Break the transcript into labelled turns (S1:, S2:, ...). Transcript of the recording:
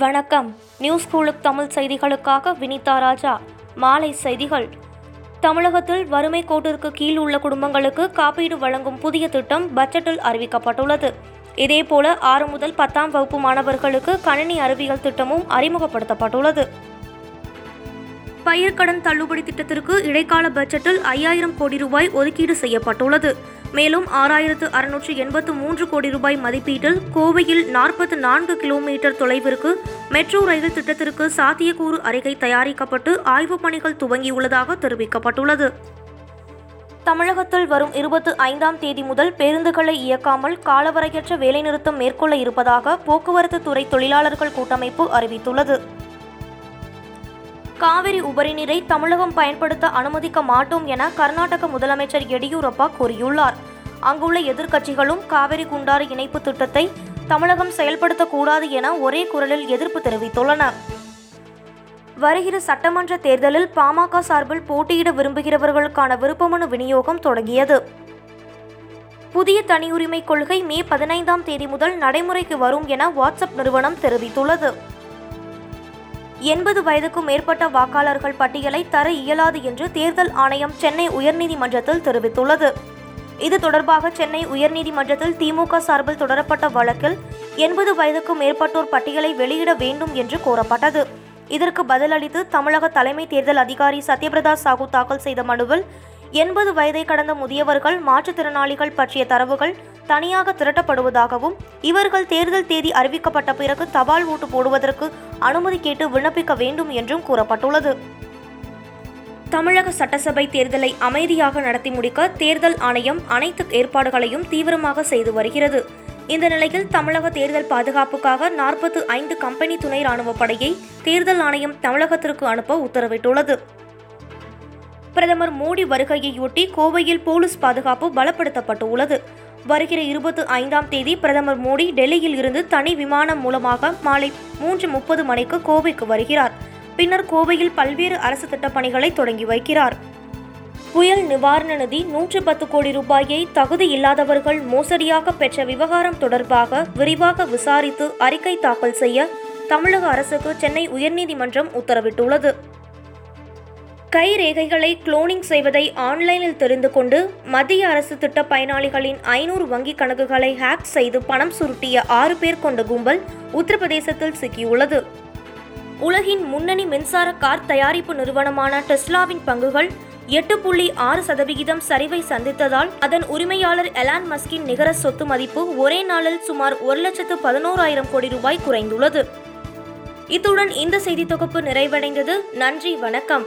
S1: வணக்கம் நியூஸ் ஸ்கூலுக்கு தமிழ் செய்திகளுக்காக வினிதா ராஜா மாலை செய்திகள் தமிழகத்தில் வறுமை கோட்டிற்கு கீழ் உள்ள குடும்பங்களுக்கு காப்பீடு வழங்கும் புதிய திட்டம் பட்ஜெட்டில் அறிவிக்கப்பட்டுள்ளது இதேபோல ஆறு முதல் பத்தாம் வகுப்பு மாணவர்களுக்கு கணினி அறிவியல் திட்டமும் அறிமுகப்படுத்தப்பட்டுள்ளது பயிர்க்கடன் தள்ளுபடி திட்டத்திற்கு இடைக்கால பட்ஜெட்டில் ஐயாயிரம் கோடி ரூபாய் ஒதுக்கீடு செய்யப்பட்டுள்ளது மேலும் ஆறாயிரத்து அறுநூற்று எண்பத்து மூன்று கோடி ரூபாய் மதிப்பீட்டில் கோவையில் நாற்பத்து நான்கு கிலோமீட்டர் தொலைவிற்கு மெட்ரோ ரயில் திட்டத்திற்கு சாத்தியக்கூறு அறிக்கை தயாரிக்கப்பட்டு ஆய்வுப் பணிகள் துவங்கியுள்ளதாக தெரிவிக்கப்பட்டுள்ளது தமிழகத்தில் வரும் இருபத்து ஐந்தாம் தேதி முதல் பேருந்துகளை இயக்காமல் காலவரையற்ற வேலைநிறுத்தம் மேற்கொள்ள இருப்பதாக போக்குவரத்து துறை தொழிலாளர்கள் கூட்டமைப்பு அறிவித்துள்ளது காவிரி உபரிநீரை தமிழகம் பயன்படுத்த அனுமதிக்க மாட்டோம் என கர்நாடக முதலமைச்சர் எடியூரப்பா கூறியுள்ளார் அங்குள்ள எதிர்க்கட்சிகளும் காவிரி குண்டாறு இணைப்பு திட்டத்தை தமிழகம் செயல்படுத்தக்கூடாது என ஒரே குரலில் எதிர்ப்பு தெரிவித்துள்ளன வருகிற சட்டமன்ற தேர்தலில் பாமக சார்பில் போட்டியிட விரும்புகிறவர்களுக்கான விருப்பமனு விநியோகம் தொடங்கியது புதிய தனியுரிமை கொள்கை மே பதினைந்தாம் தேதி முதல் நடைமுறைக்கு வரும் என வாட்ஸ்அப் நிறுவனம் தெரிவித்துள்ளது எண்பது வயதுக்கும் மேற்பட்ட வாக்காளர்கள் பட்டியலை தர இயலாது என்று தேர்தல் ஆணையம் சென்னை உயர்நீதிமன்றத்தில் தெரிவித்துள்ளது இது தொடர்பாக சென்னை உயர்நீதிமன்றத்தில் திமுக சார்பில் தொடரப்பட்ட வழக்கில் எண்பது வயதுக்கும் மேற்பட்டோர் பட்டியலை வெளியிட வேண்டும் என்று கோரப்பட்டது இதற்கு பதிலளித்து தமிழக தலைமை தேர்தல் அதிகாரி சத்யபிரதா சாஹூ தாக்கல் செய்த மனுவில் எண்பது வயதை கடந்த முதியவர்கள் மாற்றுத்திறனாளிகள் பற்றிய தரவுகள் தனியாக திரட்டப்படுவதாகவும் இவர்கள் தேர்தல் தேதி அறிவிக்கப்பட்ட பிறகு தபால் ஓட்டு போடுவதற்கு அனுமதி கேட்டு விண்ணப்பிக்க வேண்டும் என்றும் கூறப்பட்டுள்ளது தமிழக சட்டசபை தேர்தலை அமைதியாக நடத்தி முடிக்க தேர்தல் ஆணையம் அனைத்து ஏற்பாடுகளையும் தீவிரமாக செய்து வருகிறது இந்த நிலையில் தமிழக தேர்தல் பாதுகாப்புக்காக நாற்பத்து ஐந்து கம்பெனி துணை ராணுவ படையை தேர்தல் ஆணையம் தமிழகத்திற்கு அனுப்ப உத்தரவிட்டுள்ளது பிரதமர் மோடி வருகையையொட்டி கோவையில் போலீஸ் பாதுகாப்பு பலப்படுத்தப்பட்டு உள்ளது வருகிற இருபத்தி ஐந்தாம் தேதி பிரதமர் மோடி டெல்லியில் இருந்து தனி விமானம் மூலமாக மாலை மூன்று முப்பது மணிக்கு கோவைக்கு வருகிறார் பின்னர் கோவையில் பல்வேறு அரசு திட்டப்பணிகளை தொடங்கி வைக்கிறார் புயல் நிவாரண நிதி நூற்று பத்து கோடி ரூபாயை தகுதி இல்லாதவர்கள் மோசடியாக பெற்ற விவகாரம் தொடர்பாக விரிவாக விசாரித்து அறிக்கை தாக்கல் செய்ய தமிழக அரசுக்கு சென்னை உயர்நீதிமன்றம் உத்தரவிட்டுள்ளது கை ரேகைகளை குளோனிங் செய்வதை ஆன்லைனில் தெரிந்து கொண்டு மத்திய அரசு திட்ட பயனாளிகளின் ஐநூறு வங்கிக் கணக்குகளை ஹேக் செய்து பணம் சுருட்டிய ஆறு பேர் கொண்ட கும்பல் உத்தரப்பிரதேசத்தில் சிக்கியுள்ளது உலகின் முன்னணி மின்சார கார் தயாரிப்பு நிறுவனமான டெஸ்லாவின் பங்குகள் எட்டு புள்ளி ஆறு சதவிகிதம் சரிவை சந்தித்ததால் அதன் உரிமையாளர் எலான் மஸ்கின் நிகர சொத்து மதிப்பு ஒரே நாளில் சுமார் ஒரு லட்சத்து பதினோராயிரம் கோடி ரூபாய் குறைந்துள்ளது இத்துடன் இந்த செய்தி தொகுப்பு நிறைவடைந்தது நன்றி வணக்கம்